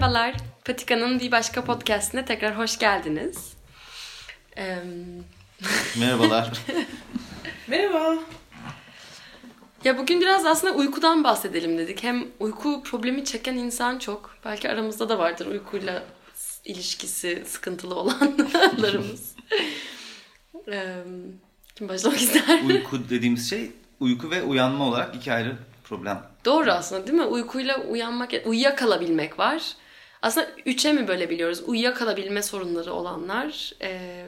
Merhabalar, Patika'nın bir başka podcastine tekrar hoş geldiniz. Ee, Merhabalar. Merhaba. ya bugün biraz aslında uykudan bahsedelim dedik. Hem uyku problemi çeken insan çok. Belki aramızda da vardır uykuyla ilişkisi sıkıntılı olanlarımız. Ee, kim başlamak ister? uyku dediğimiz şey uyku ve uyanma olarak iki ayrı problem. Doğru aslında değil mi? Uykuyla uyanmak, uyuyakalabilmek var. Aslında üçe mi böyle biliyoruz? Uyuyakalabilme sorunları olanlar, e,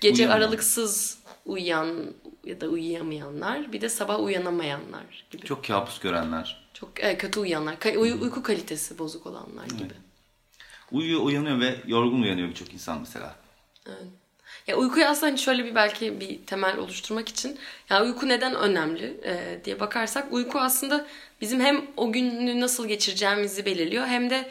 gece Uyuyamayan. aralıksız uyuyan ya da uyuyamayanlar, bir de sabah uyanamayanlar gibi. Çok, Çok kabus görenler. e, kötü uyuyanlar, Ka- uy- uyku kalitesi bozuk olanlar gibi. Uyuyor, uyanıyor ve yorgun uyanıyor birçok insan mesela. Ya uykuyu aslında hani şöyle bir belki bir temel oluşturmak için ya uyku neden önemli e, diye bakarsak uyku aslında bizim hem o günü nasıl geçireceğimizi belirliyor hem de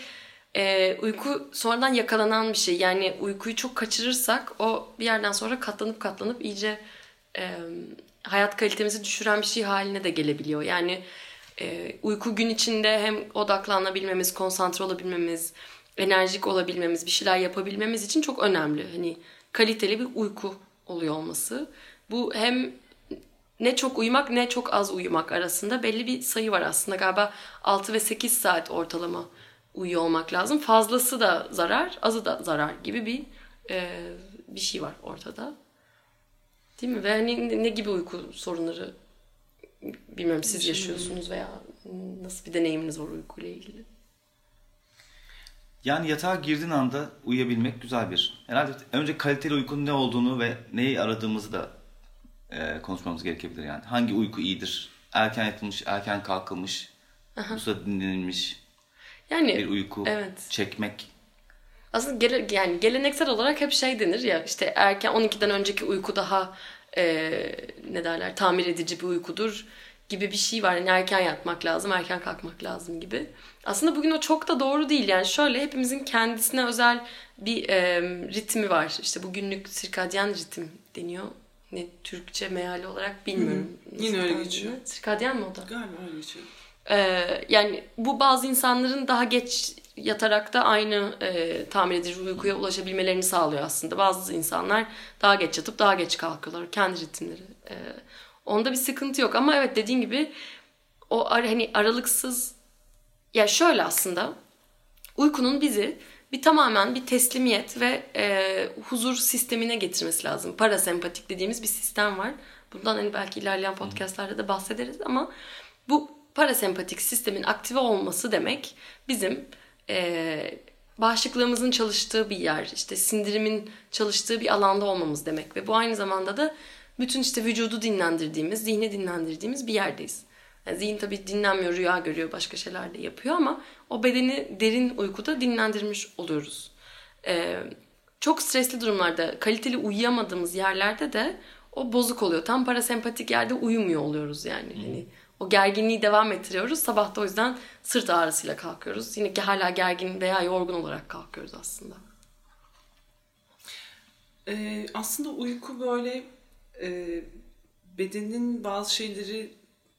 e, uyku sonradan yakalanan bir şey. Yani uykuyu çok kaçırırsak o bir yerden sonra katlanıp katlanıp iyice e, hayat kalitemizi düşüren bir şey haline de gelebiliyor. Yani e, uyku gün içinde hem odaklanabilmemiz, konsantre olabilmemiz, enerjik olabilmemiz, bir şeyler yapabilmemiz için çok önemli. Hani kaliteli bir uyku oluyor olması. Bu hem ne çok uyumak ne çok az uyumak arasında belli bir sayı var aslında. Galiba 6 ve 8 saat ortalama uyuyor olmak lazım. Fazlası da zarar, azı da zarar gibi bir e, bir şey var ortada. Değil mi? Ve hani ne- gibi uyku sorunları bilmiyorum siz yaşıyorsunuz veya nasıl bir deneyiminiz var uykuyla ilgili? Yani yatağa girdiğin anda uyuyabilmek güzel bir. Herhalde önce kaliteli uykunun ne olduğunu ve neyi aradığımızı da e, konuşmamız gerekebilir yani. Hangi uyku iyidir? Erken yatılmış, erken kalkılmış, bu sırada dinlenilmiş Yani bir uyku evet. çekmek. Aslında gele, yani geleneksel olarak hep şey denir ya işte erken 12'den önceki uyku daha e, ne derler tamir edici bir uykudur gibi bir şey var. Yani erken yatmak lazım, erken kalkmak lazım gibi. Aslında bugün o çok da doğru değil. Yani şöyle hepimizin kendisine özel bir e, ritmi var. İşte bu günlük sirkadyen ritim deniyor. Ne Türkçe meali olarak bilmiyorum. Yine Nasıl öyle geçiyor. Sirkadyen mi o da? Galiba öyle geçiyor. Ee, yani bu bazı insanların daha geç yatarak da aynı e, tamir edici uykuya ulaşabilmelerini sağlıyor aslında. Bazı insanlar daha geç yatıp daha geç kalkıyorlar. Kendi ritimleri. Ee, onda bir sıkıntı yok ama evet dediğin gibi o ar- hani aralıksız ya şöyle aslında uykunun bizi bir tamamen bir teslimiyet ve e, huzur sistemine getirmesi lazım. Parasempatik dediğimiz bir sistem var. Bundan hani belki ilerleyen podcastlerde de bahsederiz ama bu parasempatik sistemin aktive olması demek bizim e, bağışıklığımızın çalıştığı bir yer, işte sindirimin çalıştığı bir alanda olmamız demek ve bu aynı zamanda da bütün işte vücudu dinlendirdiğimiz, zihni dinlendirdiğimiz bir yerdeyiz. Yani zihin tabii dinlenmiyor, rüya görüyor, başka şeyler de yapıyor ama o bedeni derin uykuda dinlendirmiş oluyoruz. Ee, çok stresli durumlarda, kaliteli uyuyamadığımız yerlerde de o bozuk oluyor. Tam parasempatik yerde uyumuyor oluyoruz yani. Hani o gerginliği devam ettiriyoruz. Sabah da o yüzden sırt ağrısıyla kalkıyoruz. Yine ki hala gergin veya yorgun olarak kalkıyoruz aslında. Ee, aslında uyku böyle e, bedenin bazı şeyleri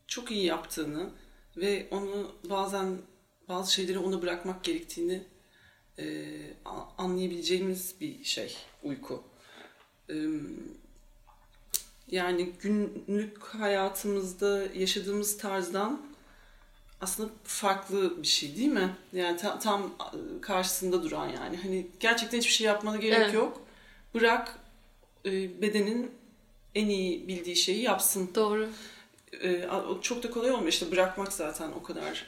çok iyi yaptığını ve onu bazen bazı şeyleri ona bırakmak gerektiğini e, anlayabileceğimiz bir şey uyku. Ee, yani günlük hayatımızda yaşadığımız tarzdan aslında farklı bir şey değil mi? Yani ta- tam karşısında duran yani. Hani gerçekten hiçbir şey yapmana gerek Evet. yok. Bırak e, bedenin en iyi bildiği şeyi yapsın. Doğru. E, çok da kolay olmuyor. İşte bırakmak zaten o kadar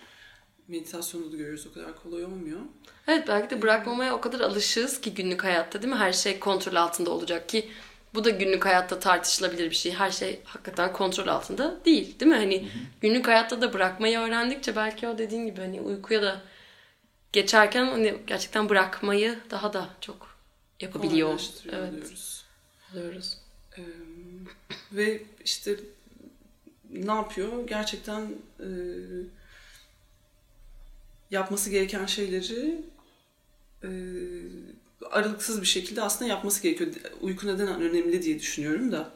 meditasyonda da görüyoruz o kadar kolay olmuyor. Evet belki de bırakmamaya o kadar alışığız ki günlük hayatta değil mi? Her şey kontrol altında olacak ki bu da günlük hayatta tartışılabilir bir şey. Her şey hakikaten kontrol altında değil değil mi? Hani günlük hayatta da bırakmayı öğrendikçe belki o dediğin gibi hani uykuya da geçerken hani gerçekten bırakmayı daha da çok yapabiliyor. Evet. diyoruz. Oluyoruz. Ee, ve işte ne yapıyor? Gerçekten e, yapması gereken şeyleri e, aralıksız bir şekilde aslında yapması gerekiyor. Uyku neden önemli diye düşünüyorum da.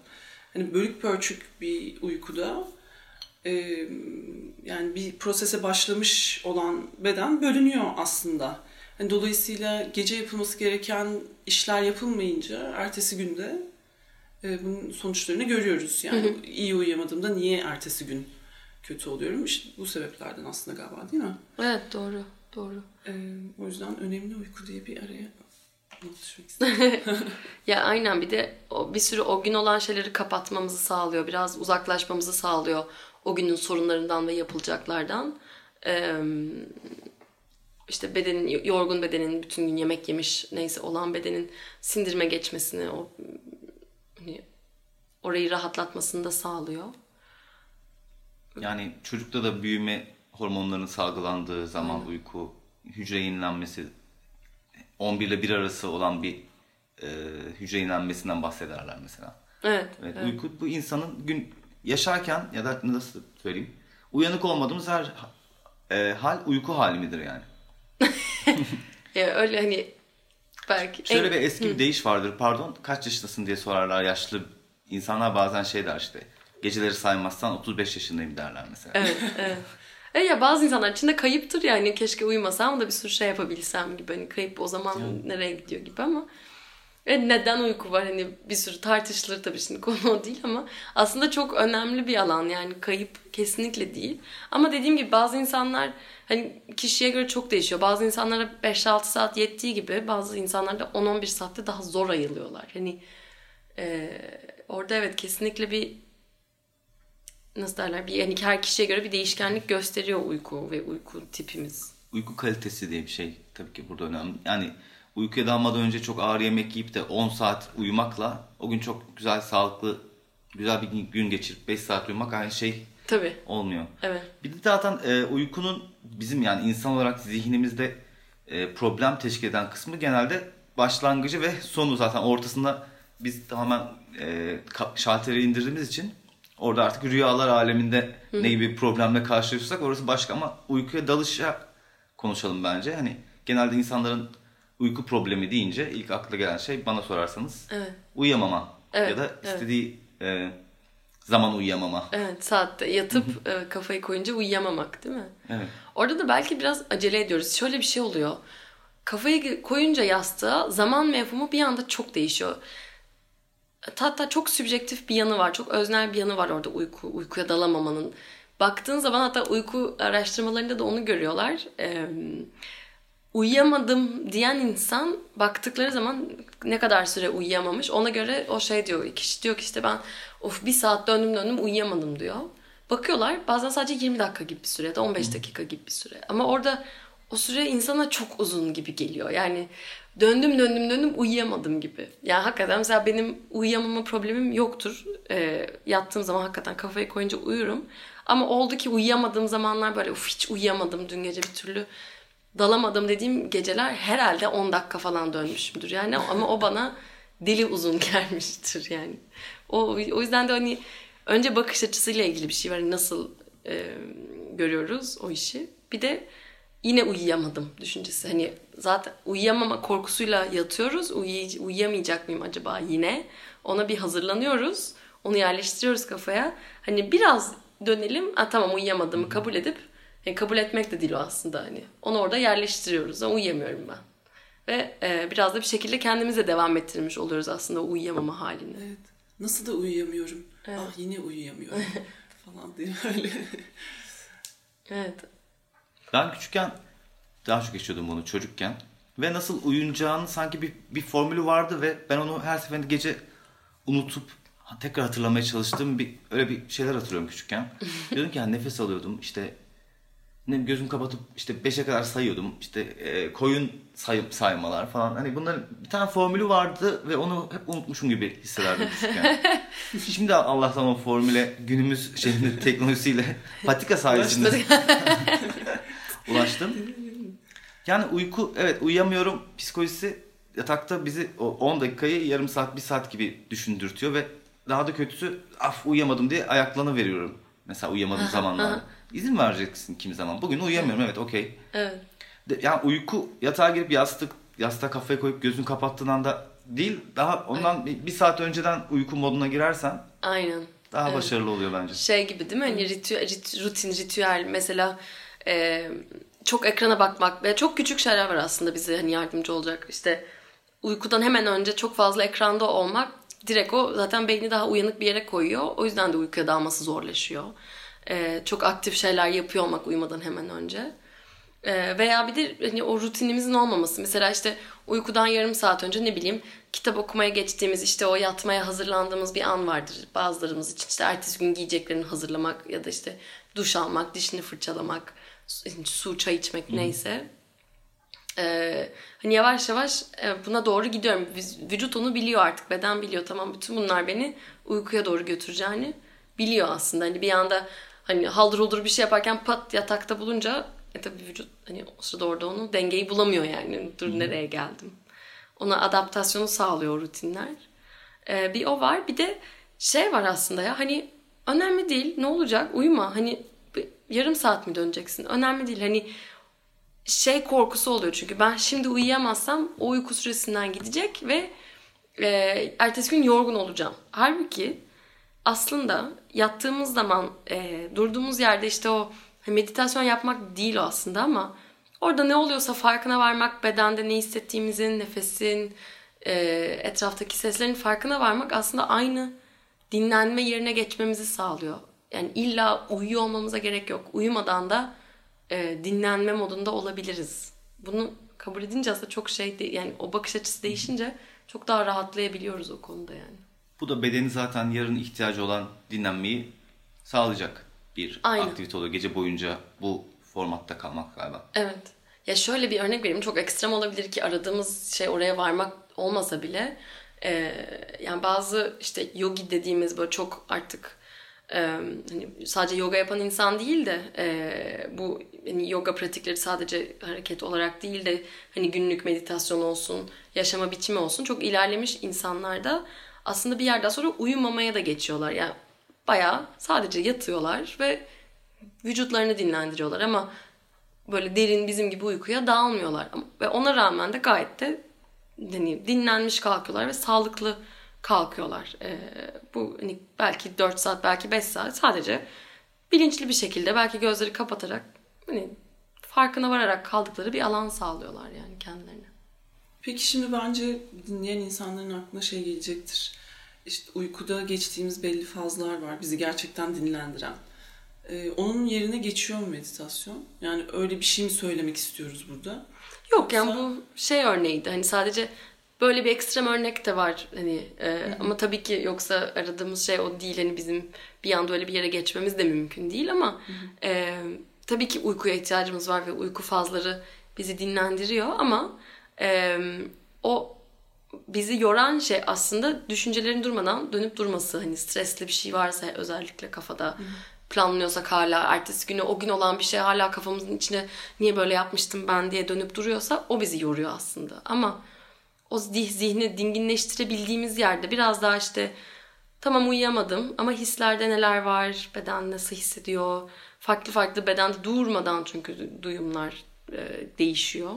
Hani bölük pörçük bir uykuda e, yani bir prosese başlamış olan beden bölünüyor aslında. Yani dolayısıyla gece yapılması gereken işler yapılmayınca ertesi günde e, bunun sonuçlarını görüyoruz. Yani iyi uyuyamadığımda niye ertesi gün kötü oluyorum? İşte bu sebeplerden aslında galiba değil mi? Evet doğru. Doğru. E, o yüzden önemli uyku diye bir araya anlatışmak istedim. Ya aynen bir de o, bir sürü o gün olan şeyleri kapatmamızı sağlıyor. Biraz uzaklaşmamızı sağlıyor o günün sorunlarından ve yapılacaklardan. Ee, işte bedenin, yorgun bedenin bütün gün yemek yemiş neyse olan bedenin sindirime geçmesini, o hani orayı rahatlatmasını da sağlıyor. Yani çocukta da büyüme hormonlarının salgılandığı zaman uyku, hücre yenilenmesi 11 ile 1 arası olan bir e, hücre yenilenmesinden bahsederler mesela. Evet. Evet, evet. Uyku bu insanın gün yaşarken ya da nasıl söyleyeyim uyanık olmadığımız her e, hal uyku hali midir yani? Ya öyle hani belki Şöyle en- bir eski bir deyiş vardır. Pardon kaç yaşındasın diye sorarlar yaşlı insanlar bazen şey der işte. Geceleri saymazsan 35 yaşındayım derler mesela. Evet, evet. E ya bazı insanlar için de kayıptır yani keşke uyumasam da bir sürü şey yapabilsem gibi hani kayıp o zaman nereye gidiyor gibi ama. E neden uyku var? Hani bir sürü tartışılır tabii şimdi konu o değil ama aslında çok önemli bir alan yani kayıp kesinlikle değil. Ama dediğim gibi bazı insanlar hani kişiye göre çok değişiyor. Bazı insanlara 5-6 saat yettiği gibi bazı insanlar da 10-11 saatte daha zor ayılıyorlar. Hani e, orada evet kesinlikle bir nasıl derler bir yani her kişiye göre bir değişkenlik gösteriyor uyku ve uyku tipimiz. Uyku kalitesi diye bir şey tabii ki burada önemli. Yani uykuya dalmadan önce çok ağır yemek yiyip de 10 saat uyumakla o gün çok güzel, sağlıklı, güzel bir gün geçirip 5 saat uyumak aynı şey Tabii. olmuyor. Evet. Bir de zaten e, uykunun bizim yani insan olarak zihnimizde e, problem teşkil eden kısmı genelde başlangıcı ve sonu zaten ortasında biz tamamen e, şalteri indirdiğimiz için orada artık rüyalar aleminde ne gibi problemle karşılaşırsak orası başka ama uykuya dalışa konuşalım bence. Hani genelde insanların uyku problemi deyince ilk akla gelen şey bana sorarsanız Evet. uyuyamama Evet, ya da evet. istediği e, zaman uyuyamama. Evet saatte yatıp e, kafayı koyunca uyuyamamak değil mi? Evet. Orada da belki biraz acele ediyoruz. Şöyle bir şey oluyor. Kafayı koyunca yastığa zaman mefhumu bir anda çok değişiyor. Hatta çok sübjektif bir yanı var. Çok öznel bir yanı var orada uyku, uykuya dalamamanın. Baktığın zaman hatta uyku araştırmalarında da onu görüyorlar. Ee, uyuyamadım diyen insan baktıkları zaman ne kadar süre uyuyamamış ona göre o şey diyor. Kişi diyor ki işte ben of bir saat döndüm döndüm uyuyamadım diyor. Bakıyorlar bazen sadece 20 dakika gibi bir süre ya da 15 dakika gibi bir süre. Ama orada o süre insana çok uzun gibi geliyor. Yani döndüm döndüm döndüm uyuyamadım gibi. Yani hakikaten mesela benim uyuyamama problemim yoktur. Ee, yattığım zaman hakikaten kafayı koyunca uyurum. Ama oldu ki uyuyamadığım zamanlar böyle uf hiç uyuyamadım dün gece bir türlü dalamadım dediğim geceler herhalde 10 dakika falan dönmüşümdür. Yani ama o bana deli uzun gelmiştir yani. O, o yüzden de hani önce bakış açısıyla ilgili bir şey var. Hani Nasıl e, görüyoruz o işi. Bir de yine uyuyamadım düşüncesi. Hani zaten uyuyamama korkusuyla yatıyoruz. Uyuy- uyuyamayacak mıyım acaba yine? Ona bir hazırlanıyoruz. Onu yerleştiriyoruz kafaya. Hani biraz dönelim. Ha, tamam uyuyamadığımı kabul edip yani kabul etmek de değil o aslında hani. Onu orada yerleştiriyoruz. Ha, uyuyamıyorum ben. Ve e, biraz da bir şekilde kendimize devam ettirmiş oluyoruz aslında o uyuyamama halini. Evet. Nasıl da uyuyamıyorum. Evet. Ah yine uyuyamıyorum falan diye böyle. Evet. Ben küçükken daha çok yaşıyordum bunu çocukken. Ve nasıl uyunacağını sanki bir, bir formülü vardı ve ben onu her seferinde gece unutup tekrar hatırlamaya çalıştığım bir öyle bir şeyler hatırlıyorum küçükken. Diyordum ki yani nefes alıyordum işte ne gözüm kapatıp işte 5'e kadar sayıyordum. İşte e, koyun sayıp saymalar falan. Hani bunların bir tane formülü vardı ve onu hep unutmuşum gibi hissederdim küçükken. Şimdi Allah'tan o formüle günümüz şeyinde teknolojisiyle patika sayesinde ulaştım. Yani uyku evet uyuyamıyorum psikolojisi yatakta bizi o 10 dakikayı yarım saat bir saat gibi düşündürtüyor ve daha da kötüsü af uyuyamadım diye ayaklanı veriyorum. Mesela uyuyamadığım zamanlarda. İzin vereceksin kimi zaman. Bugün uyuyamıyorum evet okey. Evet. De- Yani uyku yatağa girip yastık yastığa kafayı koyup gözünü kapattığın anda değil daha ondan bir, bir saat önceden uyku moduna girersen Aynen. daha Evet. başarılı oluyor bence. Şey gibi değil mi? Hani ritü, rit- rutin, ritüel mesela e, çok ekrana bakmak ve çok küçük şeyler var aslında bize hani yardımcı olacak. İşte uykudan hemen önce çok fazla ekranda olmak direkt o zaten beyni daha uyanık bir yere koyuyor. O yüzden de uykuya dalması zorlaşıyor. Ee, çok aktif şeyler yapıyor olmak uyumadan hemen önce. Ee, veya bir de hani o rutinimizin olmaması. Mesela işte uykudan yarım saat önce ne bileyim kitap okumaya geçtiğimiz işte o yatmaya hazırlandığımız bir an vardır bazılarımız için. işte ertesi gün giyeceklerini hazırlamak ya da işte duş almak, dişini fırçalamak, su, çay içmek neyse. Ee, hani yavaş yavaş e, buna doğru gidiyorum. Vücut onu biliyor artık. Beden biliyor. Tamam bütün bunlar beni uykuya doğru götüreceğini biliyor aslında. Hani bir anda hani haldır olur bir şey yaparken pat yatakta bulunca e tabii vücut hani o sırada orada onu dengeyi bulamıyor yani. Dur hmm. nereye geldim. Ona adaptasyonu sağlıyor rutinler. Ee, bir o var. Bir de şey var aslında ya hani önemli değil. Ne olacak? Uyuma. Hani yarım saat mi döneceksin? Önemli değil. Hani şey korkusu oluyor çünkü ben şimdi uyuyamazsam o uyku süresinden gidecek ve e, ertesi gün yorgun olacağım. Halbuki aslında yattığımız zaman e, durduğumuz yerde işte o meditasyon yapmak değil o aslında ama orada ne oluyorsa farkına varmak, bedende ne hissettiğimizin, nefesin, e, etraftaki seslerin farkına varmak aslında aynı dinlenme yerine geçmemizi sağlıyor. Yani illa uyuyor olmamıza gerek yok. Uyumadan da e, dinlenme modunda olabiliriz. Bunu kabul edince aslında çok şey değil. Yani o bakış açısı değişince çok daha rahatlayabiliyoruz o konuda yani. Bu da bedeni zaten yarın ihtiyacı olan dinlenmeyi sağlayacak bir Aynen. aktivite oluyor. Gece boyunca bu formatta kalmak galiba. Evet. Ya şöyle bir örnek vereyim. Çok ekstrem olabilir ki aradığımız şey oraya varmak olmasa bile. Ee, yani bazı işte yogi dediğimiz böyle çok artık e, hani sadece yoga yapan insan değil de e, bu hani yoga pratikleri sadece hareket olarak değil de hani günlük meditasyon olsun, yaşama biçimi olsun çok ilerlemiş insanlar da aslında bir yerden sonra uyumamaya da geçiyorlar. Yani bayağı sadece yatıyorlar ve vücutlarını dinlendiriyorlar ama böyle derin bizim gibi uykuya dalmıyorlar. Ve ona rağmen de gayet de hani dinlenmiş kalkıyorlar ve sağlıklı kalkıyorlar. E, bu hani belki 4 saat belki 5 saat sadece bilinçli bir şekilde belki gözleri kapatarak hani farkına vararak kaldıkları bir alan sağlıyorlar yani kendilerine. Peki şimdi bence dinleyen insanların aklına şey gelecektir. İşte uykuda geçtiğimiz belli fazlar var bizi gerçekten dinlendiren. Ee, onun yerine geçiyor mu meditasyon? Yani öyle bir şey mi söylemek istiyoruz burada? Yok yani bu şey örneğiydi. Hani sadece Böyle bir ekstrem örnek de var hani e, ama tabii ki yoksa aradığımız şey o değil. Hani bizim bir anda öyle bir yere geçmemiz de mümkün değil ama e, tabii ki uykuya ihtiyacımız var ve uyku fazları bizi dinlendiriyor ama e, o bizi yoran şey aslında düşüncelerin durmadan dönüp durması. Hani stresli bir şey varsa özellikle kafada planlıyorsak hala ertesi günü o gün olan bir şey hala kafamızın içine niye böyle yapmıştım ben diye dönüp duruyorsa o bizi yoruyor aslında ama o zihni dinginleştirebildiğimiz yerde biraz daha işte tamam uyuyamadım ama hislerde neler var, beden nasıl hissediyor, farklı farklı bedende durmadan çünkü duyumlar e, değişiyor.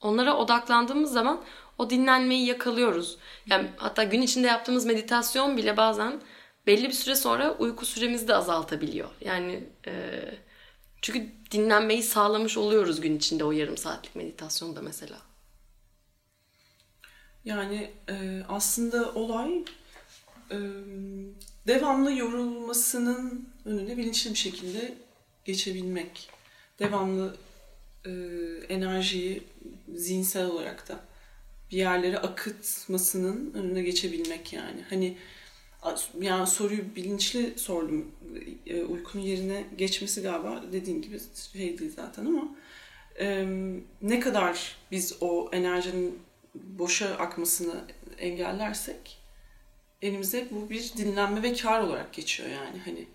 Onlara odaklandığımız zaman o dinlenmeyi yakalıyoruz. Yani hatta gün içinde yaptığımız meditasyon bile bazen belli bir süre sonra uyku süremizi de azaltabiliyor. Yani e, çünkü dinlenmeyi sağlamış oluyoruz gün içinde o yarım saatlik meditasyonda mesela. Yani e, aslında olay e, devamlı yorulmasının önüne bilinçli bir şekilde geçebilmek. Devamlı e, enerjiyi zihinsel olarak da bir yerlere akıtmasının önüne geçebilmek yani. Hani yani soruyu bilinçli sordum. E, uykunun yerine geçmesi galiba dediğin gibi şey değil zaten ama e, ne kadar biz o enerjinin boşa akmasını engellersek elimize bu bir dinlenme ve kar olarak geçiyor yani hani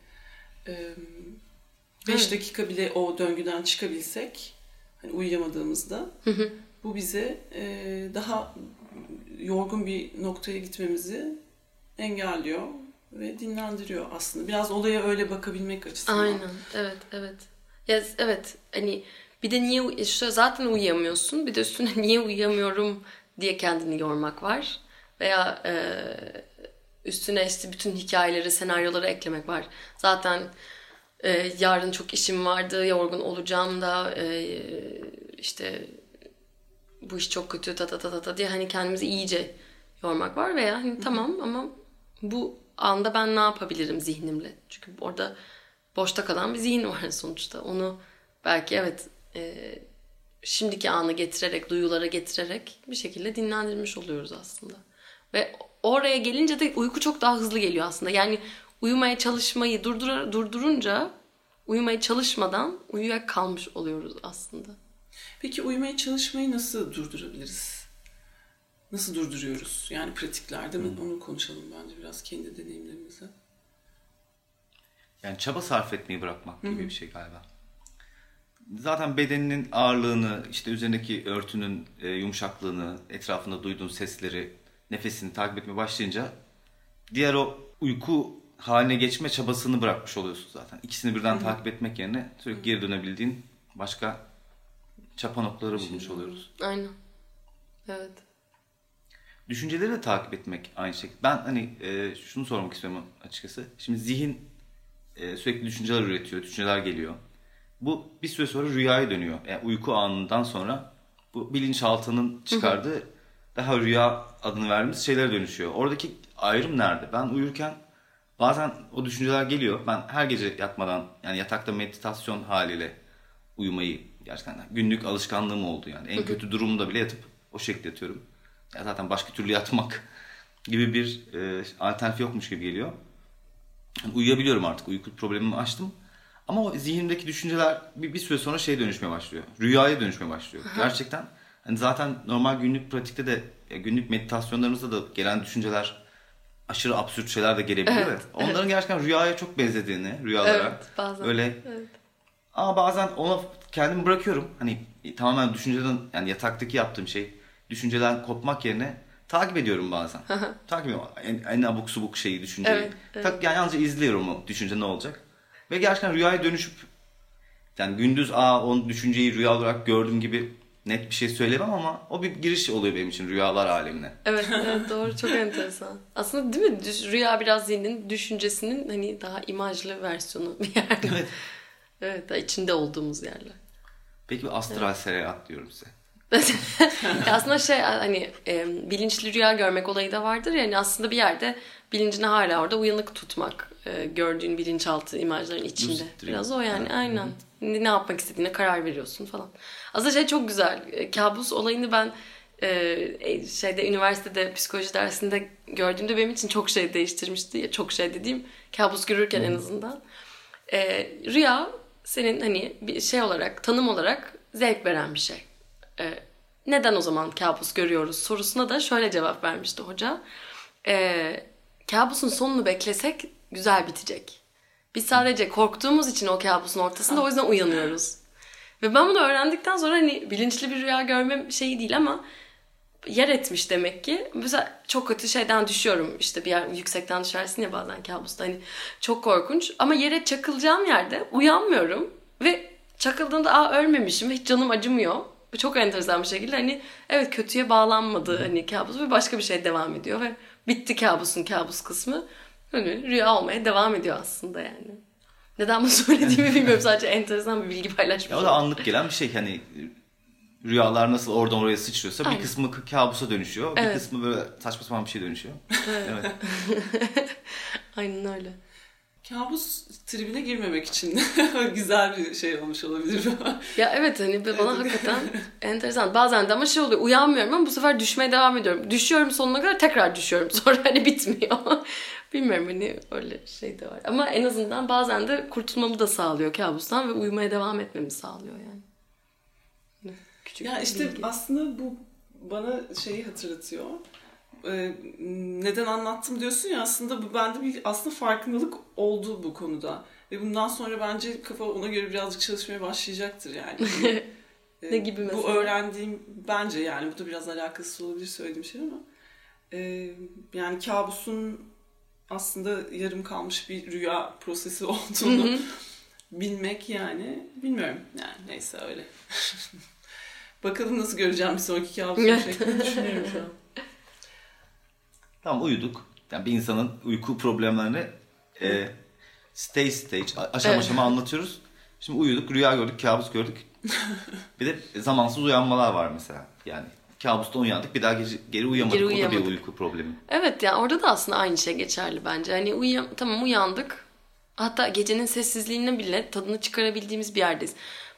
5 evet. dakika bile o döngüden çıkabilsek hani uyuyamadığımızda bu bize e, daha yorgun bir noktaya gitmemizi engelliyor ve dinlendiriyor aslında. Biraz olaya öyle bakabilmek açısından. Aynen. Evet, evet. Ya evet. Hani bir de niye işte zaten uyuyamıyorsun. Bir de üstüne niye uyuyamıyorum diye kendini yormak var. Veya e, üstüne işte bütün hikayeleri, senaryoları eklemek var. Zaten e, yarın çok işim vardı, yorgun olacağım da e, işte bu iş çok kötü ta ta ta ta diye hani kendimizi iyice yormak var veya hani tamam ama bu anda ben ne yapabilirim zihnimle? Çünkü orada boşta kalan bir zihin var sonuçta. Onu belki evet e, şimdiki anı getirerek, duyulara getirerek bir şekilde dinlendirmiş oluyoruz aslında. Ve oraya gelince de uyku çok daha hızlı geliyor aslında. Yani uyumaya çalışmayı durdur durdurunca uyumaya çalışmadan uyuya kalmış oluyoruz aslında. Peki uyumaya çalışmayı nasıl durdurabiliriz? Nasıl durduruyoruz? Yani pratiklerde mi? Onu konuşalım bence biraz kendi deneyimlerimizle. Yani çaba sarf etmeyi bırakmak gibi bir şey galiba. Zaten bedeninin ağırlığını, işte üzerindeki örtünün e, yumuşaklığını, etrafında duyduğun sesleri, nefesini takip etmeye başlayınca diğer o uyku haline geçme çabasını bırakmış oluyorsun zaten. İkisini birden takip etmek yerine sürekli geri dönebildiğin başka çapa noktaları bulmuş oluyoruz. Aynen. Evet. Düşünceleri de takip etmek aynı şekilde. Ben hani e, şunu sormak istiyorum açıkçası. Şimdi zihin e, sürekli düşünceler üretiyor, düşünceler geliyor. Bu bir süre sonra rüyaya dönüyor. Yani uyku anından sonra bu bilinçaltının çıkardığı daha rüya adını verdiğimiz şeylere dönüşüyor. Oradaki ayrım nerede? Ben uyurken bazen o düşünceler geliyor. Ben her gece yatmadan yani yatakta meditasyon haliyle uyumayı gerçekten günlük alışkanlığım oldu yani. En kötü durumda bile yatıp o şekilde yatıyorum. Ya zaten başka türlü yatmak gibi bir e, alternatif yokmuş gibi geliyor. Yani uyuyabiliyorum artık. Uyku problemimi açtım. Ama o zihnimdeki düşünceler bir, bir süre sonra şeye dönüşmeye başlıyor. Rüyaya dönüşmeye başlıyor. Gerçekten hani zaten normal günlük pratikte de günlük meditasyonlarımızda da gelen düşünceler aşırı absürt şeyler de gelebiliyor. Evet, Evet, Onların gerçekten rüyaya çok benzediğini, rüyalara. Evet, bazen. Öyle Evet. ama bazen ona kendimi bırakıyorum. Hani tamamen düşünceden yani yataktaki yaptığım şey düşünceden kopmak yerine takip ediyorum bazen. takip ediyorum. En, en abuk subuk şeyi düşünceyi. Evet, evet. Tak, yani yalnızca izliyorum o düşünce ne olacak. Ve gerçekten rüyaya dönüşüp yani gündüz aa o düşünceyi rüya olarak gördüm gibi net bir şey söyleyemem ama o bir giriş oluyor benim için rüyalar alemine. Evet, evet doğru çok enteresan. Aslında değil mi? Rüya biraz zihnin düşüncesinin hani daha imajlı versiyonu bir yerde. Evet. evet, daha içinde olduğumuz yerler. Peki bir astral seyahat diyorum size. Aslında şey hani e, bilinçli rüya görmek olayı da vardır ya hani aslında bir yerde bilincini hala orada uyanık tutmak. E, gördüğün bilinçaltı imajların içinde. Biraz o yani aynen. Ne, ne yapmak istediğine karar veriyorsun falan. Aslında şey çok güzel. E, kabus olayını ben e, e, şeyde üniversitede psikoloji dersinde gördüğümde benim için çok şey değiştirmişti. Çok şey dediğim kabus görürken en azından. E, rüya senin hani bir şey olarak tanım olarak zevk veren bir şey. E, neden o zaman kabus görüyoruz sorusuna da şöyle cevap vermişti hoca. E, kabusun sonunu beklesek güzel bitecek. Biz sadece korktuğumuz için o kabusun ortasında o yüzden uyanıyoruz. Ve ben bunu öğrendikten sonra hani bilinçli bir rüya görme şeyi değil ama yer etmiş demek ki. Mesela çok kötü şeyden düşüyorum. İşte bir yer yüksekten düşersin ya bazen kabusta. Hani çok korkunç. Ama yere çakılacağım yerde uyanmıyorum. Ve çakıldığında aa ölmemişim hiç canım acımıyor. Çok enteresan bir şekilde hani evet kötüye bağlanmadı hani kabus ve başka bir şey devam ediyor ve bitti kabusun kabus kısmı. Hani rüya olmaya devam ediyor aslında yani. Neden bunu söylediğimi bilmiyorum sadece enteresan bir bilgi paylaşmış. Ya o da anlık gelen bir şey hani rüyalar nasıl oradan oraya sıçrıyorsa Aynen. bir kısmı kabusa dönüşüyor, bir Evet. kısmı böyle saçma sapan bir şey dönüşüyor. evet. Aynen öyle. Kabus tribine girmemek için güzel bir şey olmuş olabilir. Ya evet hani bana hakikaten enteresan. Bazen de ama şey oluyor uyanmıyorum ama bu sefer düşmeye devam ediyorum. Düşüyorum sonuna kadar tekrar düşüyorum. Sonra hani bitmiyor. Bilmiyorum hani öyle şey de var. Ama en azından bazen de kurtulmamı da sağlıyor kabustan ve uyumaya devam etmemi sağlıyor yani. Küçük ya işte bilgi. aslında bu bana şeyi hatırlatıyor. Ee, neden anlattım diyorsun ya aslında bu bende bir aslında farkındalık oldu bu konuda. Ve bundan sonra bence kafa ona göre birazcık çalışmaya başlayacaktır yani. Ee, Ne gibi Bu mesela? öğrendiğim bence yani bu da biraz alakasız olabilir söylediğim şey ama e, yani kabusun aslında yarım kalmış bir rüya prosesi olduğunu bilmek yani bilmiyorum yani neyse öyle. Bakalım nasıl göreceğim bir sonraki kabusun şeklini düşünüyorum şu an. Tamam uyuduk. Yani bir insanın uyku problemlerini e, stage stage aşama Evet. aşama anlatıyoruz. Şimdi uyuduk, rüya gördük, kabus gördük. bir de zamansız uyanmalar var mesela. Yani kabustan uyandık bir daha geri, geri uyuyamadık. Geri O da bir uyuyamadık. uyku problemi. Evet yani orada da aslında aynı şey geçerli bence. Hani uyuyam tamam uyandık. Hatta gecenin sessizliğine bile tadını çıkarabildiğimiz bir yerdeyiz.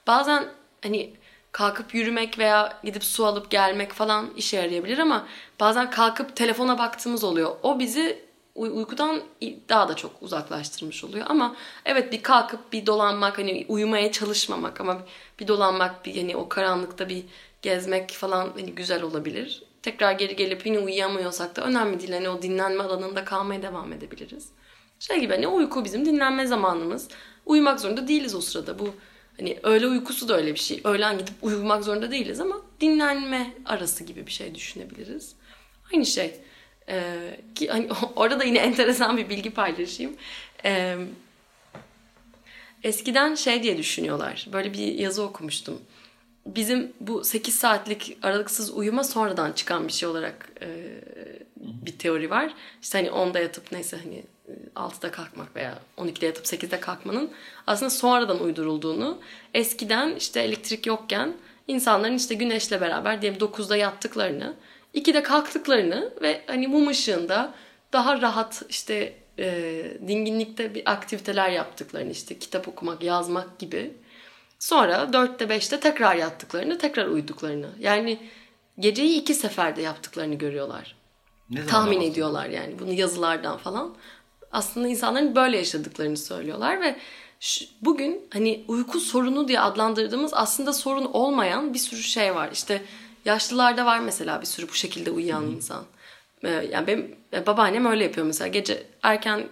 Bazen hani kalkıp yürümek veya gidip su alıp gelmek falan işe yarayabilir ama bazen kalkıp telefona baktığımız oluyor. O bizi uy- uykudan daha da çok uzaklaştırmış oluyor. Ama evet bir kalkıp bir dolanmak hani uyumaya çalışmamak ama bir dolanmak bir hani o karanlıkta bir gezmek falan hani güzel olabilir. Tekrar geri gelip yine uyuyamıyorsak da önemli değil. Hani o dinlenme alanında kalmaya devam edebiliriz. Şey gibi hani uyku bizim dinlenme zamanımız. Uyumak zorunda değiliz o sırada. Bu hani öğle uykusu da öyle bir şey. Öğlen gidip uyumak zorunda değiliz ama dinlenme arası gibi bir şey düşünebiliriz. Aynı şey. Ee, ki hani orada da yine enteresan bir bilgi paylaşayım. Ee, eskiden şey diye düşünüyorlar. Böyle bir yazı okumuştum. Bizim bu 8 saatlik aralıksız uyuma sonradan çıkan bir şey olarak e, bir teori var. İşte hani 10'da yatıp neyse hani 6'da kalkmak veya 12'de yatıp 8'de kalkmanın aslında sonradan uydurulduğunu eskiden işte elektrik yokken insanların işte güneşle beraber diyelim 9'da yattıklarını 2'de kalktıklarını ve hani mum ışığında daha rahat işte e, dinginlikte bir aktiviteler yaptıklarını işte kitap okumak, yazmak gibi. Sonra 4'te 5'te tekrar yattıklarını, tekrar uyuduklarını. Yani geceyi iki seferde yaptıklarını görüyorlar. Ne zaman Tahmin ediyorlar yani bunu yazılardan falan. Aslında insanların böyle yaşadıklarını söylüyorlar ve bugün hani uyku sorunu diye adlandırdığımız aslında sorun olmayan bir sürü şey var. İşte yaşlılarda var mesela bir sürü bu şekilde uyuyan insan. Ee, Yani benim babaannem öyle yapıyor mesela. Gece erken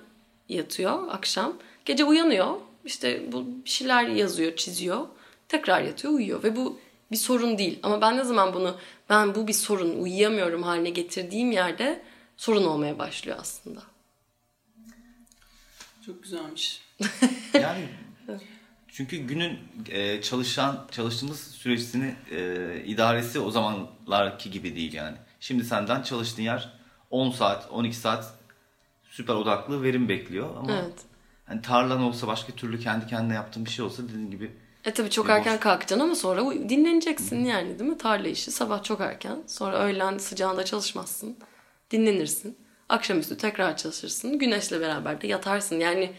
yatıyor akşam. Gece uyanıyor. işte bu bir şeyler yazıyor, çiziyor. Tekrar yatıyor, uyuyor ve bu bir sorun değil. Ama ben ne zaman bunu ben bu bir sorun, uyuyamıyorum haline getirdiğim yerde sorun olmaya başlıyor aslında. Çok güzelmiş. Yani çünkü günün e, çalışan çalıştığımız süresini e, idaresi o zamanlarki gibi değil yani. Şimdi senden çalıştığın yer 10 saat, 12 saat süper odaklı verim bekliyor ama Evet. hani tarlan olsa başka türlü kendi kendine yaptığın bir şey olsa dediğin gibi E tabii çok erken boş- kalkacaksın ama sonra dinleneceksin yani değil mi? Tarla işi sabah çok erken. Sonra öğlen sıcağında çalışmazsın. Dinlenirsin. Akşamüstü tekrar çalışırsın. Güneşle beraber de yatarsın. Yani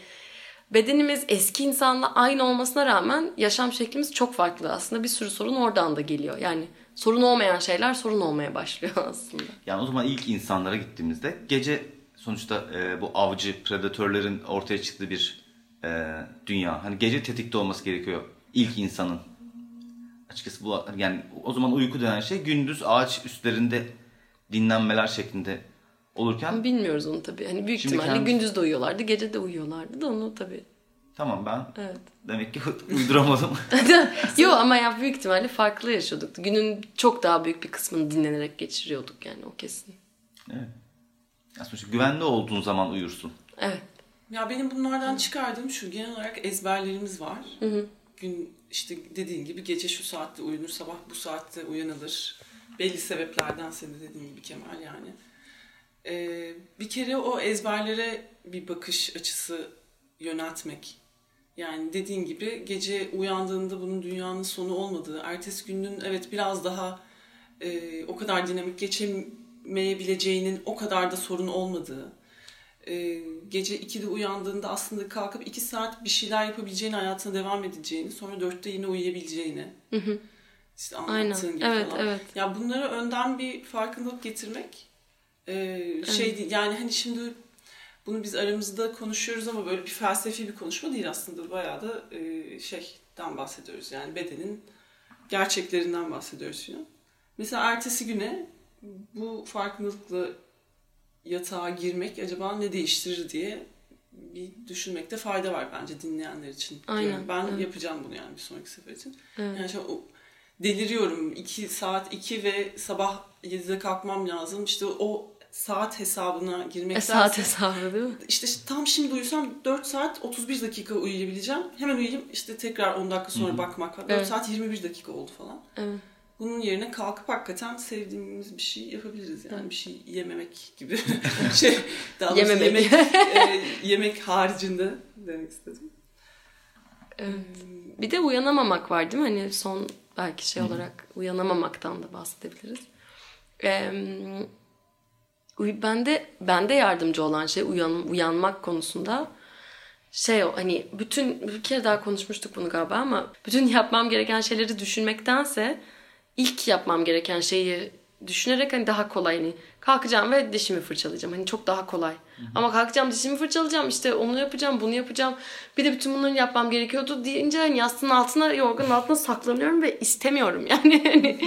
bedenimiz eski insanla aynı olmasına rağmen yaşam şeklimiz çok farklı. Aslında bir sürü sorun oradan da geliyor. Yani sorun olmayan şeyler sorun olmaya başlıyor aslında. Yani o zaman ilk insanlara gittiğimizde gece sonuçta e, bu avcı predatörlerin ortaya çıktığı bir e, dünya. Hani gece tetikte olması gerekiyor ilk insanın. Açıkçası bu yani o zaman uyku denen şey gündüz ağaç üstlerinde dinlenmeler şeklinde olurken Bilmiyoruz onu tabii. Hani büyük Şimdi ihtimalle kendisi- gündüz de uyuyorlardı, gece de uyuyorlardı da onu tabii. tamam ben Evet. demek ki uyduramadım. Yok ama ya büyük ihtimalle farklı yaşıyorduk. Günün çok daha büyük bir kısmını dinlenerek geçiriyorduk yani o kesin. evet. Ya sonuçta güvenli olduğun zaman uyursun. Evet. Ya benim bunlardan çıkardığım şu genel olarak ezberlerimiz var. Gün işte dediğin gibi gece şu saatte uyunur, sabah bu saatte uyanılır. Belli sebeplerden senin de dediğin gibi Kemal yani. Ee, bir kere o ezberlere bir bakış açısı yöneltmek. Yani dediğin gibi gece uyandığında bunun dünyanın sonu olmadığı, ertesi günün evet biraz daha e, o kadar dinamik geçemeyebileceğinin o kadar da sorun olmadığı, e, gece 2'de uyandığında aslında kalkıp 2 saat bir şeyler yapabileceğini, hayatına devam edeceğini, sonra 4'te yine uyuyabileceğini. İşte Aynen. anlattığın gibi Evet, falan. evet. Ya bunlara önden bir farkındalık getirmek e, şey değil. Yani hani şimdi bunu biz aramızda konuşuyoruz ama böyle bir felsefi bir konuşma değil aslında. Bayağı da e, şeyden bahsediyoruz. Yani bedenin gerçeklerinden bahsediyoruz falan. Mesela ertesi güne bu farkındalıkla yatağa girmek acaba ne değiştirir diye bir düşünmekte fayda var bence dinleyenler için. Aynen, diyorum. Ben evet. yapacağım bunu yani bir sonraki sefer için. Evet. Yani şu o deliriyorum. 2 saat 2 ve sabah 7'de kalkmam lazım. İşte o saat hesabına girmek E, saat hesabı değil mi? işte tam şimdi uyusam 4 saat 31 dakika uyuyabileceğim. Hemen uyuyayım işte tekrar 10 dakika sonra bakmak. 4 Evet. saat 21 dakika oldu falan. Evet. Bunun yerine kalkıp hakikaten sevdiğimiz bir şey yapabiliriz. Yani bir şey yememek gibi. şey, daha doğrusu Yememek. Yemek, e, yemek haricinde demek istedim. Evet. Bir de uyanamamak var değil mi? Hani son belki şey olarak uyanamamaktan da bahsedebiliriz. Ee, bende bende yardımcı olan şey uyan, uyanmak konusunda şey o hani bütün bir kere daha konuşmuştuk bunu galiba ama bütün yapmam gereken şeyleri düşünmektense ilk yapmam gereken şeyi düşünerek hani daha kolay hani kalkacağım ve dişimi fırçalayacağım. Hani çok daha kolay. Ama kalkacağım dişimi fırçalayacağım işte onu yapacağım bunu yapacağım. Bir de bütün bunları yapmam gerekiyordu deyince hani yastığın altına yorganın altına saklanıyorum ve istemiyorum yani. Hani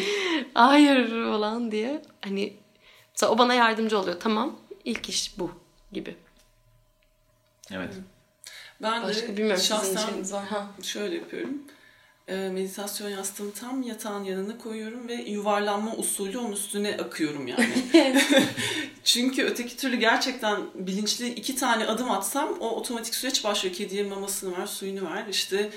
hayır falan diye. Hani mesela o bana yardımcı oluyor. Tamam ilk iş bu gibi. Evet. Ben Başka de bilmiyorum şahsen şöyle yapıyorum. E, meditasyon yastığımı tam yatağın yanına koyuyorum ve yuvarlanma usulü onun üstüne akıyorum yani. Çünkü öteki türlü gerçekten bilinçli iki tane adım atsam o otomatik süreç başlıyor. Kediye mamasını ver, suyunu ver, işte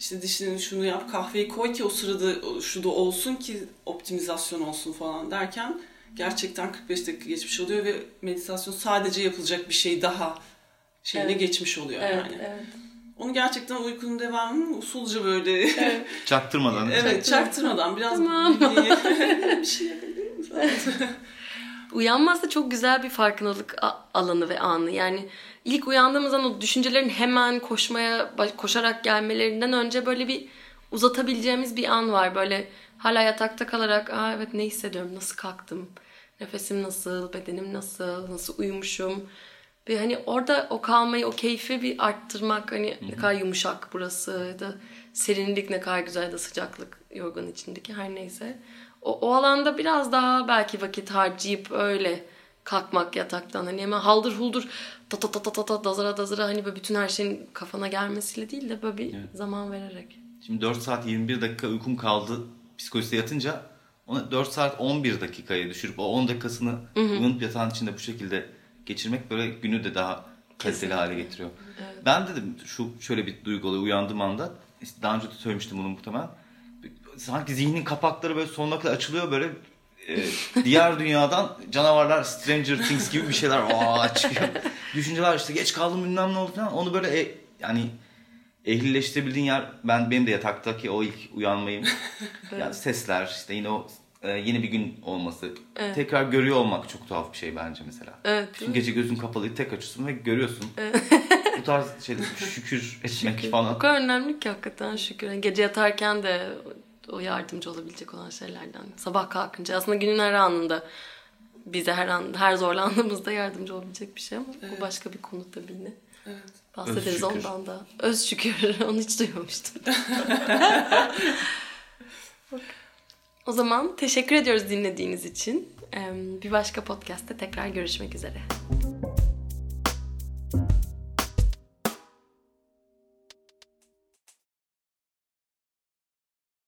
işte dişini şunu yap, kahveyi koy ki o sırada şu da olsun ki optimizasyon olsun falan derken gerçekten 45 dakika geçmiş oluyor ve meditasyon sadece yapılacak bir şey daha şeyine Evet. geçmiş oluyor Evet, yani. evet. Onu gerçekten uykunun devamı usulca böyle evet, Çaktırmadan. çaktırmadan biraz Tamam. bir, şey yapabilir. Uyanmaz da çok güzel bir farkındalık alanı ve anı. Yani ilk uyandığımız an o düşüncelerin hemen koşmaya, koşarak gelmelerinden önce böyle bir uzatabileceğimiz bir an var. Böyle hala yatakta kalarak Aa, evet ne hissediyorum, nasıl kalktım, nefesim nasıl, bedenim nasıl, nasıl uyumuşum. Ve hani orada o kalmayı, o keyfi bir arttırmak. Hani ne kadar yumuşak burası da serinlik ne kadar güzel da sıcaklık yorganın içindeki her neyse. O, o alanda biraz daha belki vakit harcayıp öyle kalkmak yataktan. Hani hemen haldır huldur ta ta ta ta ta dazara dazara hani böyle bütün her şeyin kafana gelmesiyle değil de böyle bir zaman vererek. Şimdi 4 saat 21 dakika uykum kaldı psikolojide yatınca onu 4 saat 11 dakikaya düşürüp o 10 dakikasını uyanıp yatağın içinde bu şekilde geçirmek böyle günü de daha kaliteli hale getiriyor. Ben dedim şu şöyle bir duygu oluyor uyandığım anda işte daha önce de söylemiştim bunu muhtemelen. Sanki zihnin kapakları böyle sonuna kadar açılıyor böyle e, diğer dünyadan canavarlar Stranger Things gibi bir şeyler aa, çıkıyor. Düşünceler işte geç kaldım bilmem ne oldu falan. Onu böyle e, yani ehlileştirebildiğin yer ben benim de yataktaki o ilk uyanmayım. yani sesler işte yine o e, yeni bir gün olması. Tekrar görüyor olmak çok tuhaf bir şey bence mesela. Evet, Çünkü gece gözün kapalı tek açıyorsun ve görüyorsun. Bu tarz şeyler şükür etmek falan. O kadar önemli ki hakikaten şükür. Yani gece yatarken de o yardımcı olabilecek olan şeylerden. Sabah kalkınca aslında günün her anında bize her an her zorlandığımızda yardımcı olabilecek bir şey ama bu başka bir konu tabii. Evet. Bahsederiz Öz şükür. ondan da. Öz şükür. Onu hiç duymamıştım. o zaman teşekkür ediyoruz dinlediğiniz için. Bir başka podcast'te tekrar görüşmek üzere.